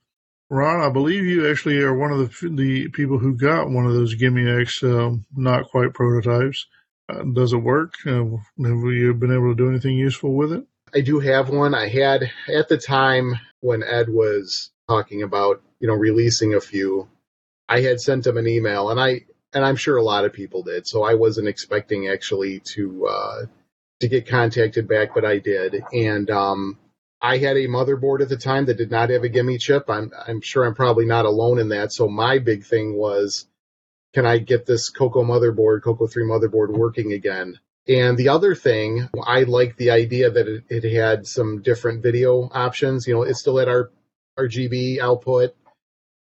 Ron, I believe you actually are one of the the people who got one of those GIME X, uh, not quite prototypes. Uh, does it work? Uh, have you been able to do anything useful with it? I do have one. I had at the time when Ed was talking about, you know, releasing a few, I had sent him an email and I and I'm sure a lot of people did. So I wasn't expecting actually to uh to get contacted back, but I did. And um I had a motherboard at the time that did not have a GIME chip. I'm I'm sure I'm probably not alone in that. So my big thing was can I get this Coco motherboard, Coco 3 motherboard working again? And the other thing, I like the idea that it, it, had some different video options. You know, it still had our RGB output.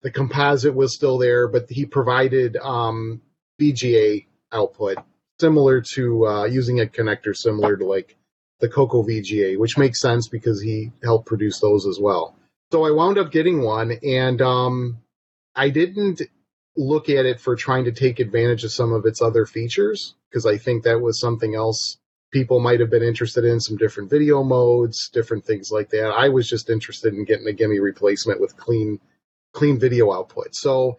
The composite was still there, but he provided um, VGA output similar to uh, using a connector similar to like the Coco VGA, which makes sense because he helped produce those as well. So I wound up getting one, and um, I didn't look at it for trying to take advantage of some of its other features because I think that was something else people might have been interested in some different video modes, different things like that. I was just interested in getting a GIME replacement with clean clean video output. So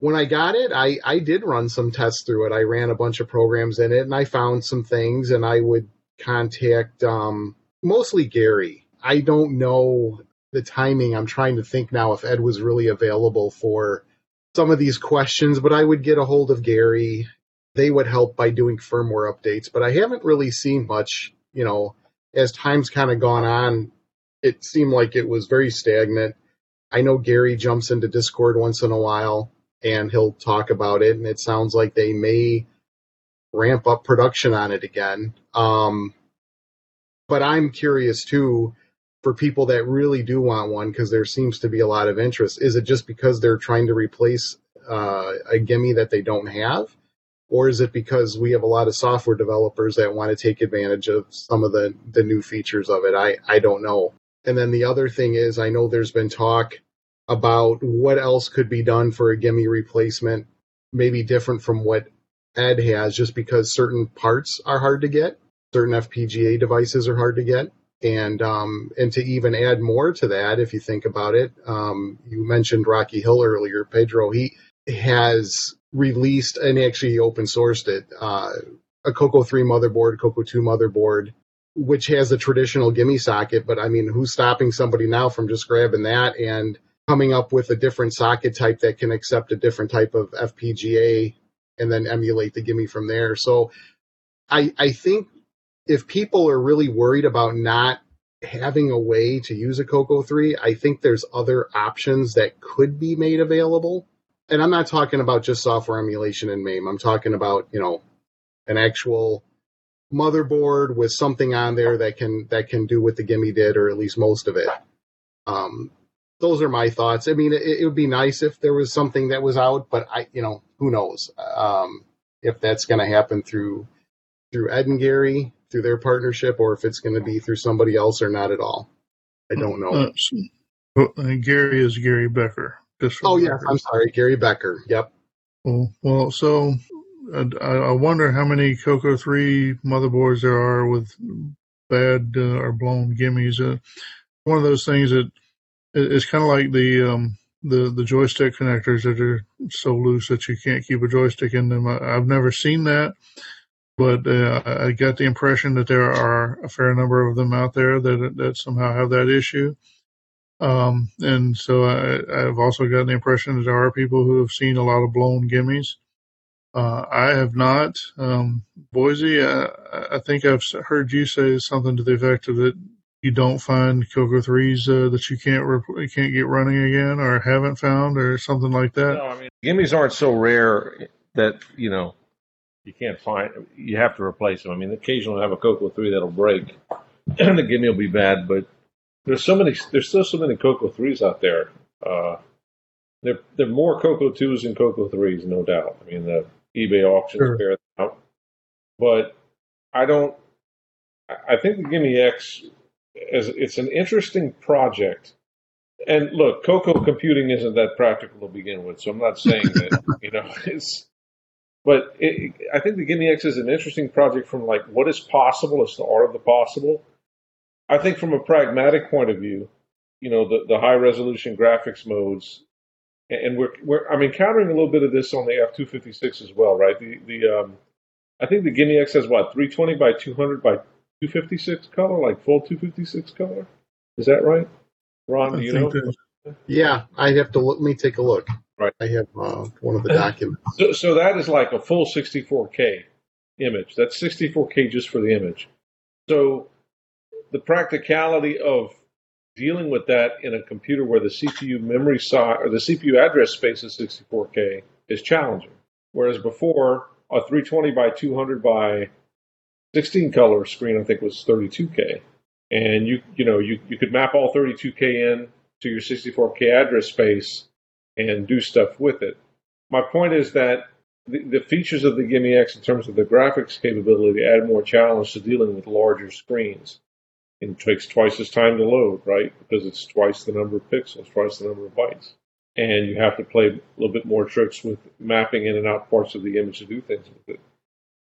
when I got it, I, I did run some tests through it. I ran a bunch of programs in it and I found some things and I would contact um, mostly Gary. I don't know the timing. I'm trying to think now if Ed was really available for some of these questions, but I would get a hold of Gary. They would help by doing firmware updates, but I haven't really seen much, you know, as time's kind of gone on, it seemed like it was very stagnant. I know Gary jumps into Discord once in a while and he'll talk about it, and it sounds like they may ramp up production on it again. Um, but I'm curious too for people that really do want one because there seems to be a lot of interest is it just because they're trying to replace uh, a GIME that they don't have? Or is it because we have a lot of software developers that want to take advantage of some of the, the new features of it? I i don't know. And then the other thing is i know there's been talk about what else could be done for a GIME replacement maybe different from what ed has just because certain parts are hard to get certain fpga devices are hard to get and um, and to even add more to that, if you think about it, um, you mentioned Rocky Hill earlier, Pedro. He has released and actually open sourced it uh, a Coco 3 motherboard, Coco 2 motherboard, which has a traditional GIME socket. But I mean, who's stopping somebody now from just grabbing that and coming up with a different socket type that can accept a different type of FPGA and then emulate the GIME from there? So I, I think if people are really worried about not having a way to use a Coco 3, I think there's other options that could be made available. And I'm not talking about just software emulation in MAME. I'm talking about, you know, an actual motherboard with something on there that can that can do what the GIME did, or at least most of it. Um, those are my thoughts. I mean, it, it, would be nice if there was something that was out, but I, you know, who knows um, if that's going to happen through through Ed and Gary through their partnership or if it's going to be through somebody else or not at all. I don't know. Uh, Gary is Gary Becker. oh, yeah. I'm sorry. Gary Becker. Yep. Well, well so uh, I wonder how many Coco 3 motherboards there are with bad uh, or blown GIMEs. Uh, one of those things that it's kind of like the um, the the joystick connectors that are so loose that you can't keep a joystick in them. I, have never seen that, but uh, I got the impression that there are a fair number of them out there that that somehow have that issue. Um, and so I, have also gotten the impression that there are people who have seen a lot of blown GIMEs. Uh, I have not. Um, Boisy, I, I, think I've heard you say something to the effect of that you don't find Coco threes uh, that you can't can't get running again, or haven't found, or something like that. No, I mean GIMEs aren't so rare that you know you can't find. You have to replace them. I mean, occasionally have a Coco three that'll break, and the GIME will be bad. But there's so many. There's still so many Coco threes out there. Uh, there, there are more Coco twos than Coco threes, no doubt. I mean, the eBay auctions sure. bear that out. But I don't. I think the GIME X is it's an interesting project. And look, Coco computing isn't that practical to begin with, so I'm not saying that you know it's But it, I think the GIME X is an interesting project from like what is possible, it's the art of the possible. I think from a pragmatic point of view, you know, the, the high resolution graphics modes, and we're, we're I'm encountering a little bit of this on the F256 as well, right? The the um, I think the GIME X has what 320 by 200 by 256 color, like full 256 color. Is that right, Ron? Do you know? Yeah, I have to look. Let me take a look. Right. I have uh, one of the documents. So, so that is like a full 64K image. That's 64K just for the image. So the practicality of dealing with that in a computer where the CPU memory size or the CPU address space is 64K is challenging. Whereas before, a 320 by 200 by 16 color screen, I think, was 32K. And you, you know, you, you could map all 32K in to your 64K address space and do stuff with it. My point is that the, the features of the GIME X in terms of the graphics capability add more challenge to dealing with larger screens. It takes twice as time to load, right? Because it's twice the number of pixels, twice the number of bytes. And you have to play a little bit more tricks with mapping in and out parts of the image to do things with it.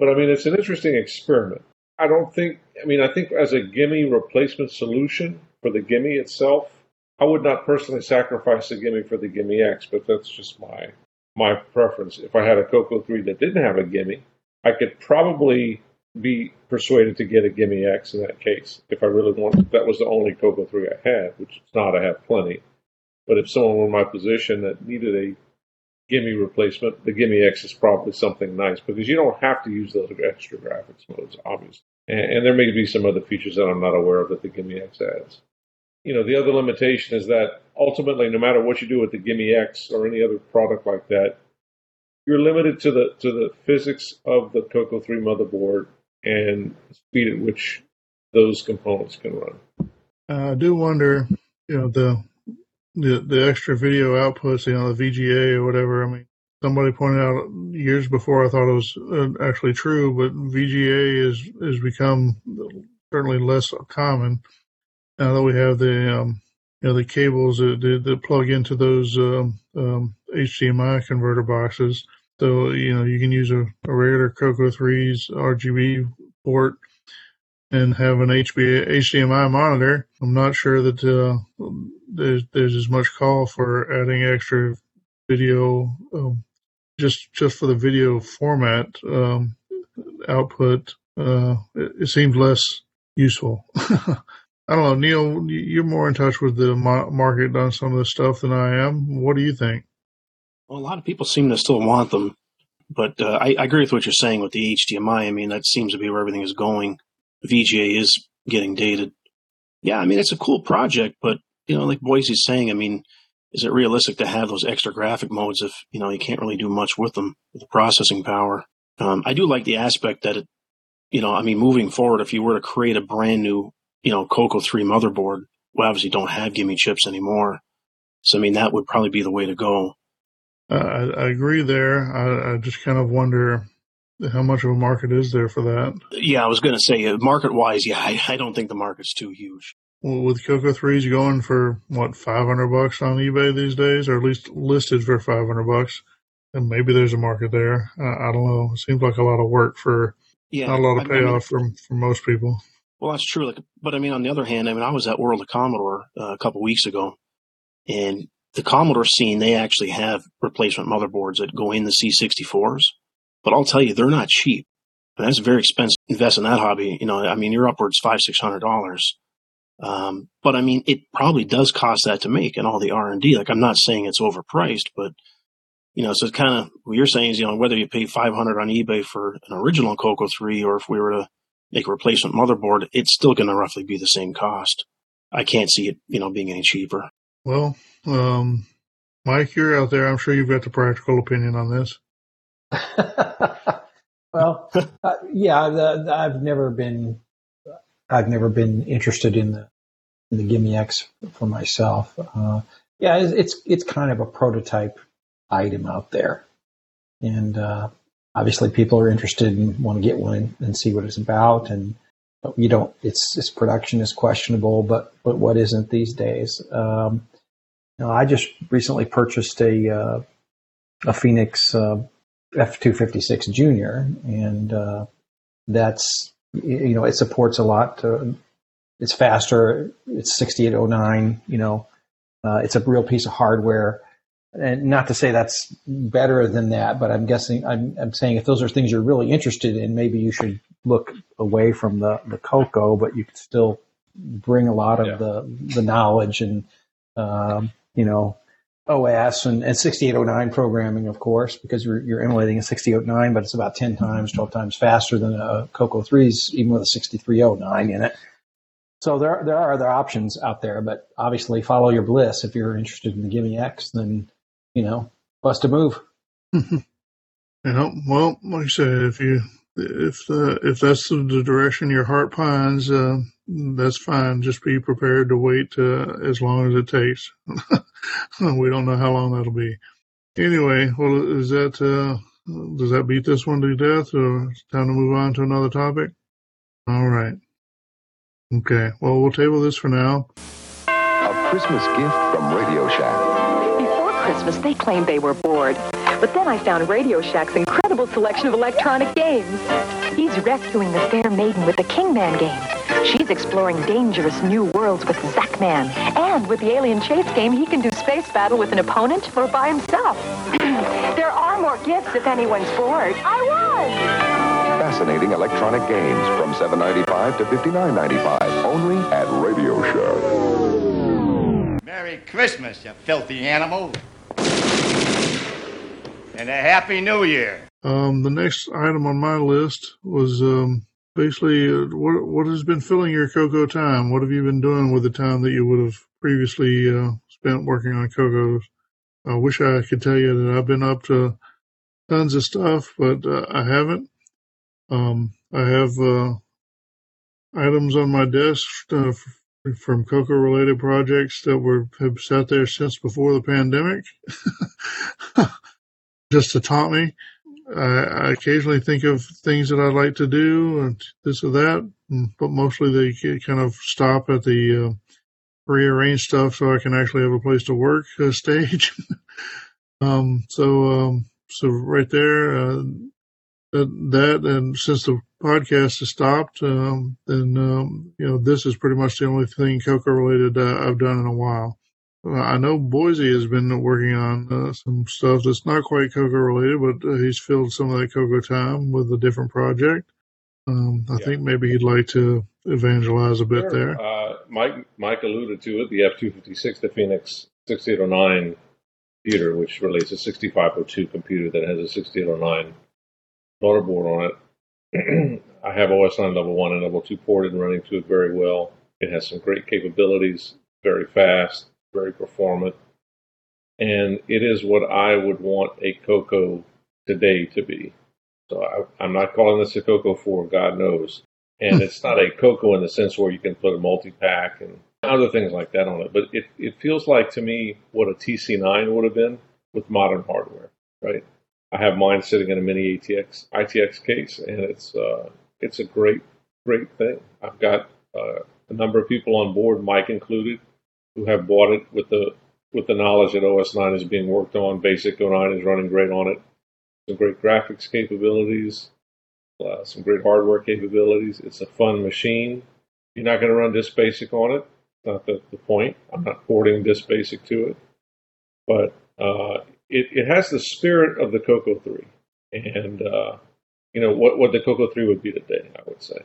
But I mean, it's an interesting experiment. I don't think, I mean, I think as a GIME replacement solution for the GIME itself, I would not personally sacrifice the GIME for the GIME X, but that's just my my preference. If I had a Coco 3 that didn't have a GIME, I could probably be persuaded to get a GIME X in that case. If I really wanted, if that was the only Coco 3 I had, which it's not, I have plenty. But if someone were in my position that needed a GIME replacement, the GIME X is probably something nice because you don't have to use those extra graphics modes, obviously. And, and there may be some other features that I'm not aware of that the GIME X adds. You know, the other limitation is that ultimately, no matter what you do with the GIME X or any other product like that, you're limited to the to the physics of the Coco 3 motherboard and speed at which those components can run. Uh, I do wonder, you know, the the the extra video outputs, you know, the VGA or whatever. I mean, somebody pointed out years before I thought it was uh, actually true, but VGA is has become certainly less common now that we have the um, you know the cables that, that, that plug into those um, um, HDMI converter boxes. So you know you can use a, a regular Coco 3's RGB port and have an HB, HDMI monitor. I'm not sure that uh, there's there's as much call for adding extra video um, just just for the video format um, output. Uh, it, it seems less useful. I don't know, Neil. You're more in touch with the market on some of this stuff than I am. What do you think? Well, a lot of people seem to still want them, but uh, I, I, agree with what you're saying with the HDMI. I mean, that seems to be where everything is going. VGA is getting dated. Yeah, I mean, it's a cool project, but you know, like Boisy's saying, I mean, is it realistic to have those extra graphic modes if you know you can't really do much with them with the processing power? Um, I do like the aspect that it, you know, I mean, moving forward, if you were to create a brand new you know, Coco 3 motherboard. We obviously don't have GIME chips anymore. So, I mean, that would probably be the way to go. Uh, I, I, agree there. I, I, just kind of wonder how much of a market is there for that. Yeah, I was going to say, uh, market wise, yeah, I, I, don't think the market's too huge. Well, with Coco 3s going for, what, 500 bucks on eBay these days, or at least listed for 500 bucks, and maybe there's a market there. I, I don't know. It seems like a lot of work for yeah, not a lot of payoff I mean, for, for most people. Well, that's true. Like, but I mean, on the other hand, I mean, I was at World of Commodore uh, a couple weeks ago, and the Commodore scene they actually have replacement motherboards that go in the C64s. But I'll tell you, they're not cheap. And that's very expensive. Invest in that hobby. You know, I mean, you're upwards five, six hundred dollars. Um, but I mean, it probably does cost that to make and all the R and D. Like, I'm not saying it's overpriced, but you know, so it's kind of what you're saying is, you know, whether you pay 500 on eBay for an original Coco 3 or if we were to make a replacement motherboard, it's still going to roughly be the same cost. I can't see it, you know, being any cheaper. Well, um, Mike, you're out there. I'm sure you've got the practical opinion on this. well, uh, yeah, the, the, I've never been, I've never been interested in the in the GIME X for myself. Uh, yeah, it's, it's, it's kind of a prototype item out there, and uh, obviously people are interested and want to get one and see what it's about. And you don't its its production is questionable but but what isn't these days? Um, you know, I just recently purchased a uh, a Foenix uh, F256 Junior, and uh, that's you know it supports a lot. it's faster. It's 6809. You know, uh, it's a real piece of hardware. And not to say that's better than that, but I'm guessing I'm, I'm saying if those are things you're really interested in, maybe you should look away from the the Coco, but you could still bring a lot of yeah. the the knowledge and um, you know OS and, and 6809 programming, of course, because you're, you're emulating a 6809, but it's about 10 times, 12 times faster than a Coco 3's, even with a 6309 in it. So there, there are other options out there, but obviously follow your bliss. If you're interested in the GIME X, then, you know, bust a move. you know, well, like I said, if you, if, if that's the direction your heart pines, uh, that's fine. Just be prepared to wait uh, as long as it takes. we don't know how long that'll be. Anyway, well, is that uh, does that beat this one to death, or it's time to move on to another topic? All right. Okay. Well, we'll table this for now. A Christmas gift from Radio Shack. Before Christmas, they claimed they were bored. But then I found Radio Shack's incredible selection of electronic games. He's rescuing the fair maiden with the Kingman game. She's exploring dangerous new worlds with Zackman. And with the Alien Chase game, he can do space battle with an opponent or by himself. there are more gifts if anyone's bored. I was! Fascinating electronic games from $7.95 to $59.95 only at Radio Shack. Merry Christmas, you filthy animal and a happy new year. Um, the next item on my list was um, basically uh, what what has been filling your Coco time. What have you been doing with the time that you would have previously uh, spent working on Cocos? I wish I could tell you that I've been up to tons of stuff, but uh, I haven't. Um, I have uh, items on my desk uh, from Coco related projects that were have sat there since before the pandemic. just to taunt me. I, occasionally think of things that I'd like to do and this or that, but mostly they kind of stop at the uh, rearrange stuff so I can actually have a place to work uh, stage. um, so, um, so right there, uh, that, that, and since the podcast has stopped, um, then, um, you know, this is pretty much the only thing Coco related uh, I've done in a while. I know Boisy has been working on uh, some stuff that's not quite Coco related, but uh, he's filled some of that Coco time with a different project. Um, I yeah. think maybe he'd like to evangelize a bit sure. there. Uh, Mike Mike alluded to it, the F two fifty six, the Foenix sixty eight oh nine computer, which relates a sixty five oh two computer that has a sixty eight oh nine motherboard on it. I have OS nine level one and level two ported and running to it very well. It has some great capabilities, very fast very performant, and it is what I would want a Coco today to be. So I, am not calling this a Coco 4, God knows. And it's not a Coco in the sense where you can put a Multi-Pak and other things like that on it. But it, it feels like to me what a TC9 would have been with modern hardware, right? I have mine sitting in a mini ATX ITX case, and it's uh, it's a great great thing. I've got uh, a number of people on board, Mike included, who have bought it with the with the knowledge that OS 9 is being worked on. Basic 09 is running great on it. Some great graphics capabilities, uh, some great hardware capabilities. It's a fun machine. You're not going to run Disk Basic on it. Not the, the point. I'm not porting Disk Basic to it. But uh, it, it has the spirit of the Coco 3. And, uh, you know, what, what the Coco 3 would be today, I would say.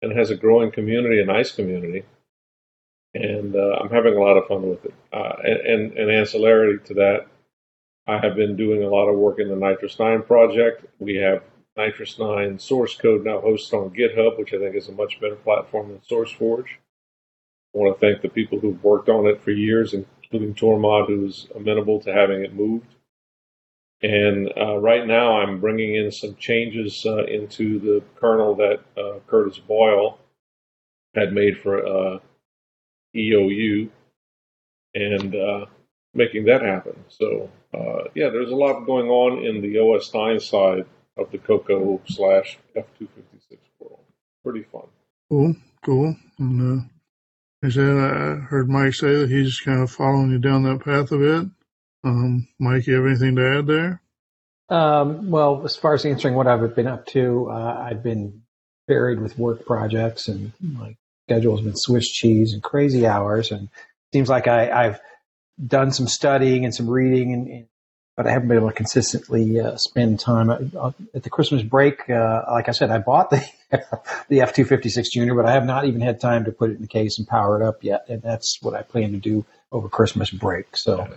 And it has a growing community, a nice community and uh, I'm having a lot of fun with it. Uh, and, and, ancillary to that, I have been doing a lot of work in the NitrOS-9 project. We have NitrOS-9 source code now hosted on GitHub, which I think is a much better platform than SourceForge. I want to thank the people who've worked on it for years, including Tormod, who's amenable to having it moved. And uh, right now, I'm bringing in some changes uh, into the kernel that uh, Curtis Boyle had made for uh, EOU and uh, making that happen. So, uh, yeah, there's a lot going on in the OS 9 side of the Coco slash F256 world. Pretty fun. Cool, cool. And uh, I said, I heard Mike say that he's kind of following you down that path a bit. Um, Mike, you have anything to add there? Um, well, as far as answering what I've been up to, uh, I've been buried with work projects, and my schedule has been Swiss cheese and crazy hours. And it seems like I, I've done some studying and some reading, and, and but I haven't been able to consistently uh, spend time uh, at the Christmas break. Uh, like I said, I bought the the F two fifty six Junior, but I have not even had time to put it in the case and power it up yet. And that's what I plan to do over Christmas break. So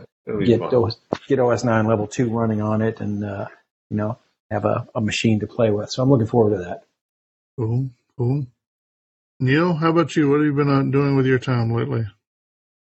get OS, get OS nine level two running on it, and uh, you know have a, a machine to play with. So I'm looking forward to that. Cool, cool. Neil, how about you? What have you been uh, doing with your time lately?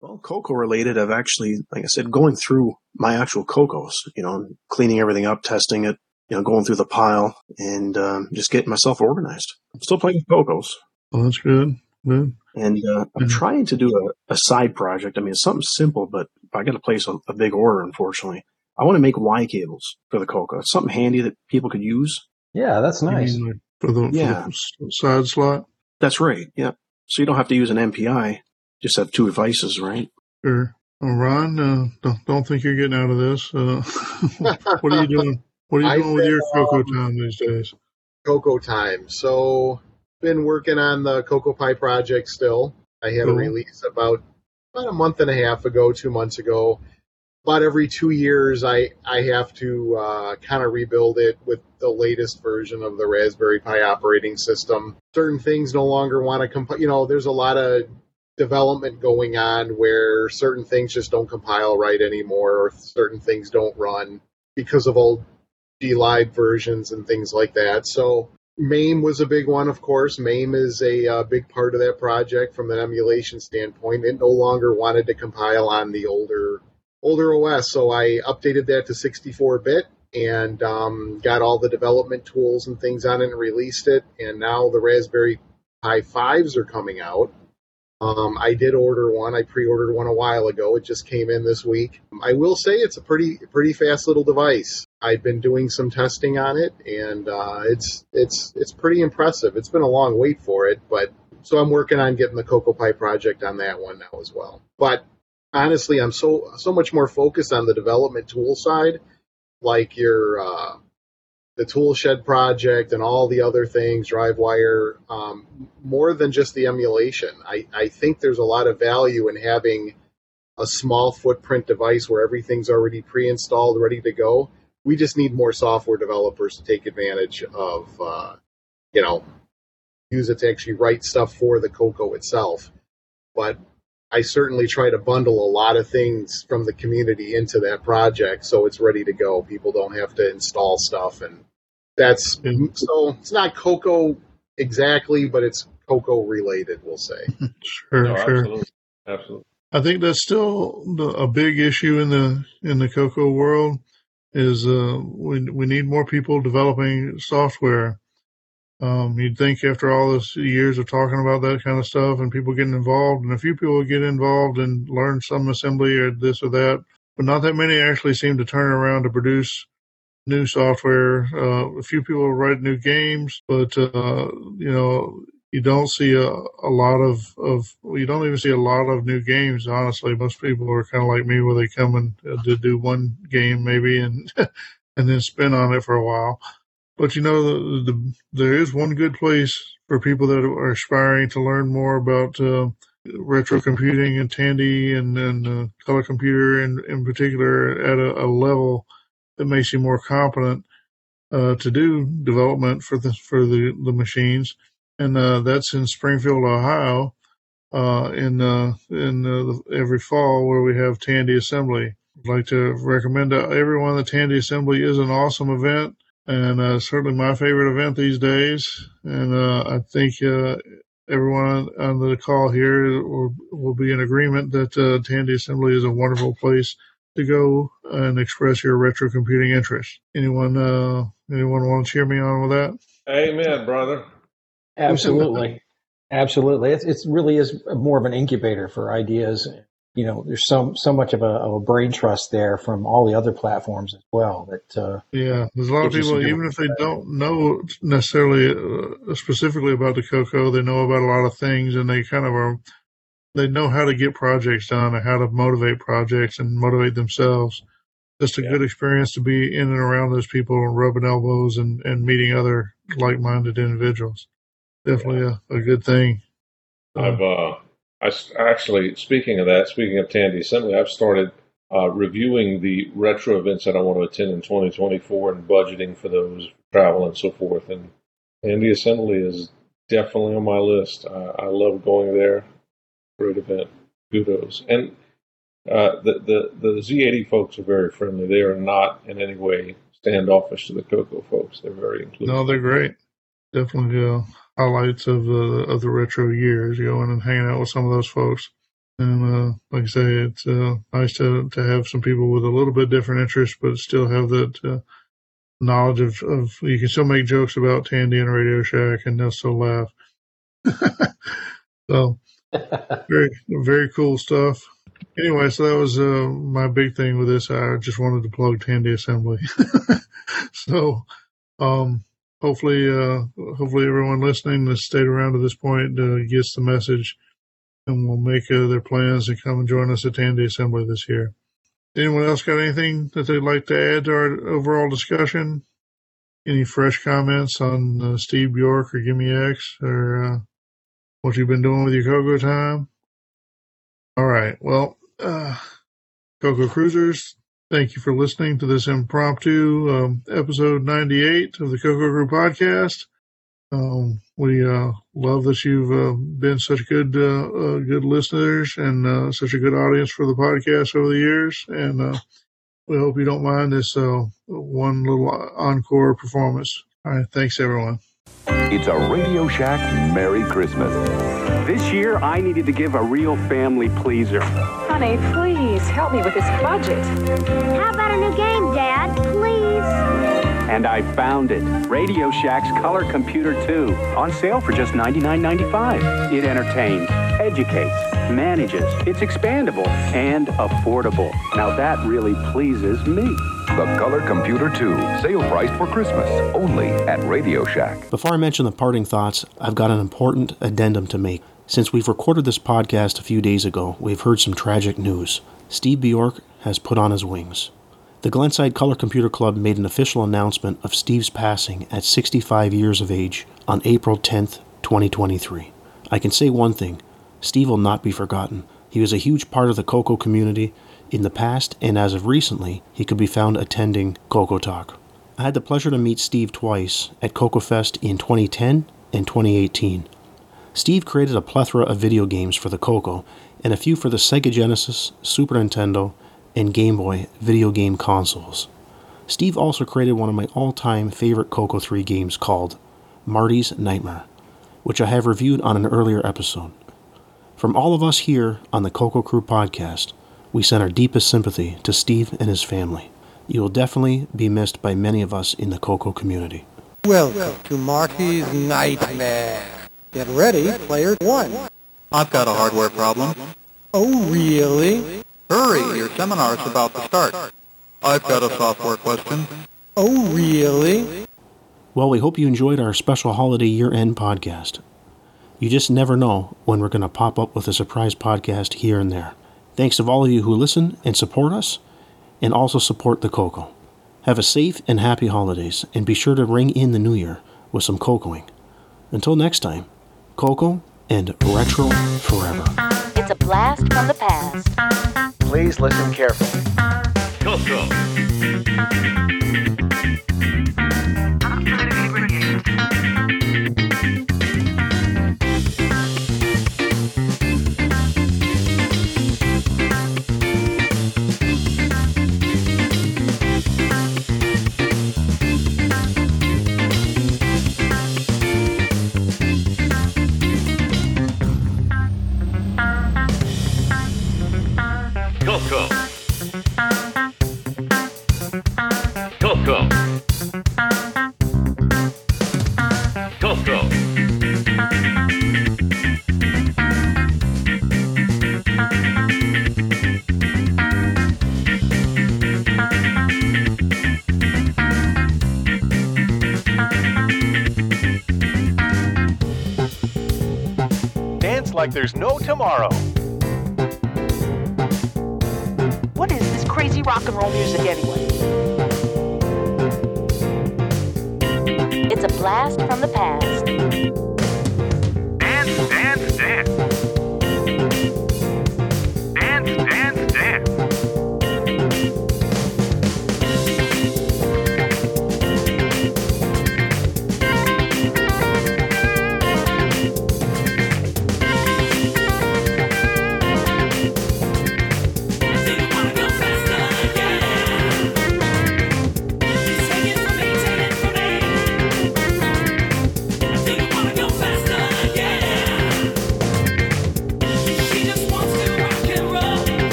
Well, Coco related, I've actually, like I said, going through my actual cocos, you know, cleaning everything up, testing it, you know, going through the pile and um, just getting myself organized. I'm still playing cocos. Well, that's good. Good. And uh, I'm trying to do a, a, side project. I mean, it's something simple, but I got to place a, a, big order, unfortunately. I want to make Y cables for the Coco. It's something handy that people could use. Yeah, that's nice. Like for, the, yeah. For the side slot? That's right. Yeah. So you don't have to use an MPI. Just have two devices, right? Sure. Well, Ron, uh, don't, don't think you're getting out of this. Uh, what are you doing? What are you doing with your Coco um, time these days? Coco time. So been working on the CoCoPi project still. I had cool. a release about about a month and a half ago, two months ago. About every two years, I I have to uh, kind of rebuild it with the latest version of the Raspberry Pi operating system. Certain things no longer want to compile. You know, there's a lot of development going on where certain things just don't compile right anymore, or certain things don't run because of old GLide versions and things like that. So MAME was a big one, of course. MAME is a uh, big part of that project from an emulation standpoint. It no longer wanted to compile on the older older OS, so I updated that to 64-bit and um, got all the development tools and things on it and released it. And now the Raspberry Pi 5s are coming out. Um, I did order one. I pre-ordered one a while ago. It just came in this week. I will say it's a pretty pretty fast little device. I've been doing some testing on it, and uh, it's it's it's pretty impressive. It's been a long wait for it, but so I'm working on getting the CoCoPi project on that one now as well. But honestly, I'm so so much more focused on the development tool side, like your uh, the Toolshed project and all the other things, DriveWire, um, more than just the emulation. I, I think there's a lot of value in having a small footprint device where everything's already pre-installed, ready to go. We just need more software developers to take advantage of, uh, you know, use it to actually write stuff for the Coco itself. But I certainly try to bundle a lot of things from the community into that project so it's ready to go. People don't have to install stuff and that's so it's not Coco exactly, but it's Coco related, we'll say. sure, no, sure. Absolutely. absolutely. I think that's still a big issue in the in the Coco world is uh, we we need more people developing software um, you'd think after all this years of talking about that kind of stuff and people getting involved, and a few people get involved and learn some assembly or this or that, but not that many actually seem to turn around to produce new software. Uh, a few people write new games, but uh, you know you don't see a, a lot of, of you don't even see a lot of new games. Honestly, most people are kind of like me, where they come and uh, to do one game maybe and and then spin on it for a while. But you know, the, the, there is one good place for people that are aspiring to learn more about uh, retro computing and Tandy and, and uh, color computer in, in particular at a, a, level that makes you more competent uh, to do development for the for the, the machines. And uh, that's in Springfield, Ohio, uh, in uh, in every fall where we have Tandy Assembly. I'd like to recommend to everyone that Tandy Assembly is an awesome event and uh, certainly my favorite event these days. And uh, I think uh, everyone on the call here will, will be in agreement that uh, Tandy Assembly is a wonderful place to go and express your retro computing interest. Anyone, uh, anyone want to cheer me on with that? Amen, brother. Absolutely, absolutely. It's it really is more of an incubator for ideas you know, there's so so much of a, of a, brain trust there from all the other platforms as well. That uh, yeah, there's a lot of people, even if they don't know necessarily uh, specifically about the Coco, they know about a lot of things, and they kind of are they know how to get projects done and how to motivate projects and motivate themselves just a good experience to be in and around those people and rubbing elbows and, and meeting other like minded individuals. Definitely a, a good thing. I've uh, I actually speaking of that, speaking of Tandy Assembly, I've started uh, reviewing the retro events that I want to attend in 2024 and budgeting for those, travel and so forth. And Tandy Assembly is definitely on my list. I, love going there. Great event. Kudos. And uh, the, the, the Z80 folks are very friendly. They are not in any way standoffish to the Coco folks. They're very inclusive. No, they're great. Definitely uh, highlights of the of the retro years. Going and hanging out with some of those folks, and uh, like I say, it's uh, nice to to have some people with a little bit different interests, but still have that uh, knowledge of, of you can still make jokes about Tandy and Radio Shack, and they'll still laugh. so very very cool stuff. Anyway, so that was uh, my big thing with this. I just wanted to plug Tandy Assembly. so um, hopefully, uh, hopefully everyone listening that stayed around to this point uh, gets the message and will make uh, their plans to come and join us at Tandy Assembly this year. Anyone else got anything that they'd like to add to our overall discussion? Any fresh comments on uh, Steve Bjork or GIME X or uh, what you've been doing with your Coco time? All right. Well, uh, Coco Cruisers, thank you for listening to this impromptu um, episode 98 of the Coco Crew podcast. Um, we uh, love that you've uh, been such good uh, uh, good listeners and uh, such a good audience for the podcast over the years. And uh, we hope you don't mind this one little encore performance. All right. Thanks, everyone. It's a Radio Shack Merry Christmas. This year, I needed to give a real family pleaser. Honey, please help me with this budget. How about a new game, Dad? Please. And I found it. Radio Shack's Color Computer 2. On sale for just $99.95. It entertains, educates, manages. It's expandable and affordable. Now that really pleases me. The Color Computer 2, sale priced for Christmas, only at Radio Shack. Before I mention the parting thoughts, I've got an important addendum to make. Since we've recorded this podcast a few days ago, we've heard some tragic news. Steve Bjork has put on his wings. The Glenside Color Computer Club made an official announcement of Steve's passing at 65 years of age on April 10th, 2023. I can say one thing Steve will not be forgotten. He was a huge part of the Coco community in the past, and as of recently, he could be found attending Coco Talk. I had the pleasure to meet Steve twice at Coco Fest in 2010 and 2018. Steve created a plethora of video games for the Coco and a few for the Sega Genesis, Super Nintendo, and Game Boy video game consoles. Steve also created one of my all time favorite Coco 3 games called Marty's Nightmare, which I have reviewed on an earlier episode. From all of us here on the Coco Crew podcast, we send our deepest sympathy to Steve and his family. You will definitely be missed by many of us in the Coco community. Welcome to Marty's Nightmare. Get ready, player one. I've got a hardware problem. Oh, really? Hurry, your seminar's about to start. I've got a software question. Oh, really? Well, we hope you enjoyed our special holiday year end podcast. You just never know when we're going to pop up with a surprise podcast here and there. Thanks to all of you who listen and support us, and also support the Coco. Have a safe and happy holidays, and be sure to ring in the new year with some cocoing. Until next time, Coco and Retro Forever. It's a blast from the past. Please listen carefully. Coco. Coco. Coco. Coco. Dance like there's no tomorrow. What is this crazy rock and roll music anyway? Blast from the past. Dance, dance, dance.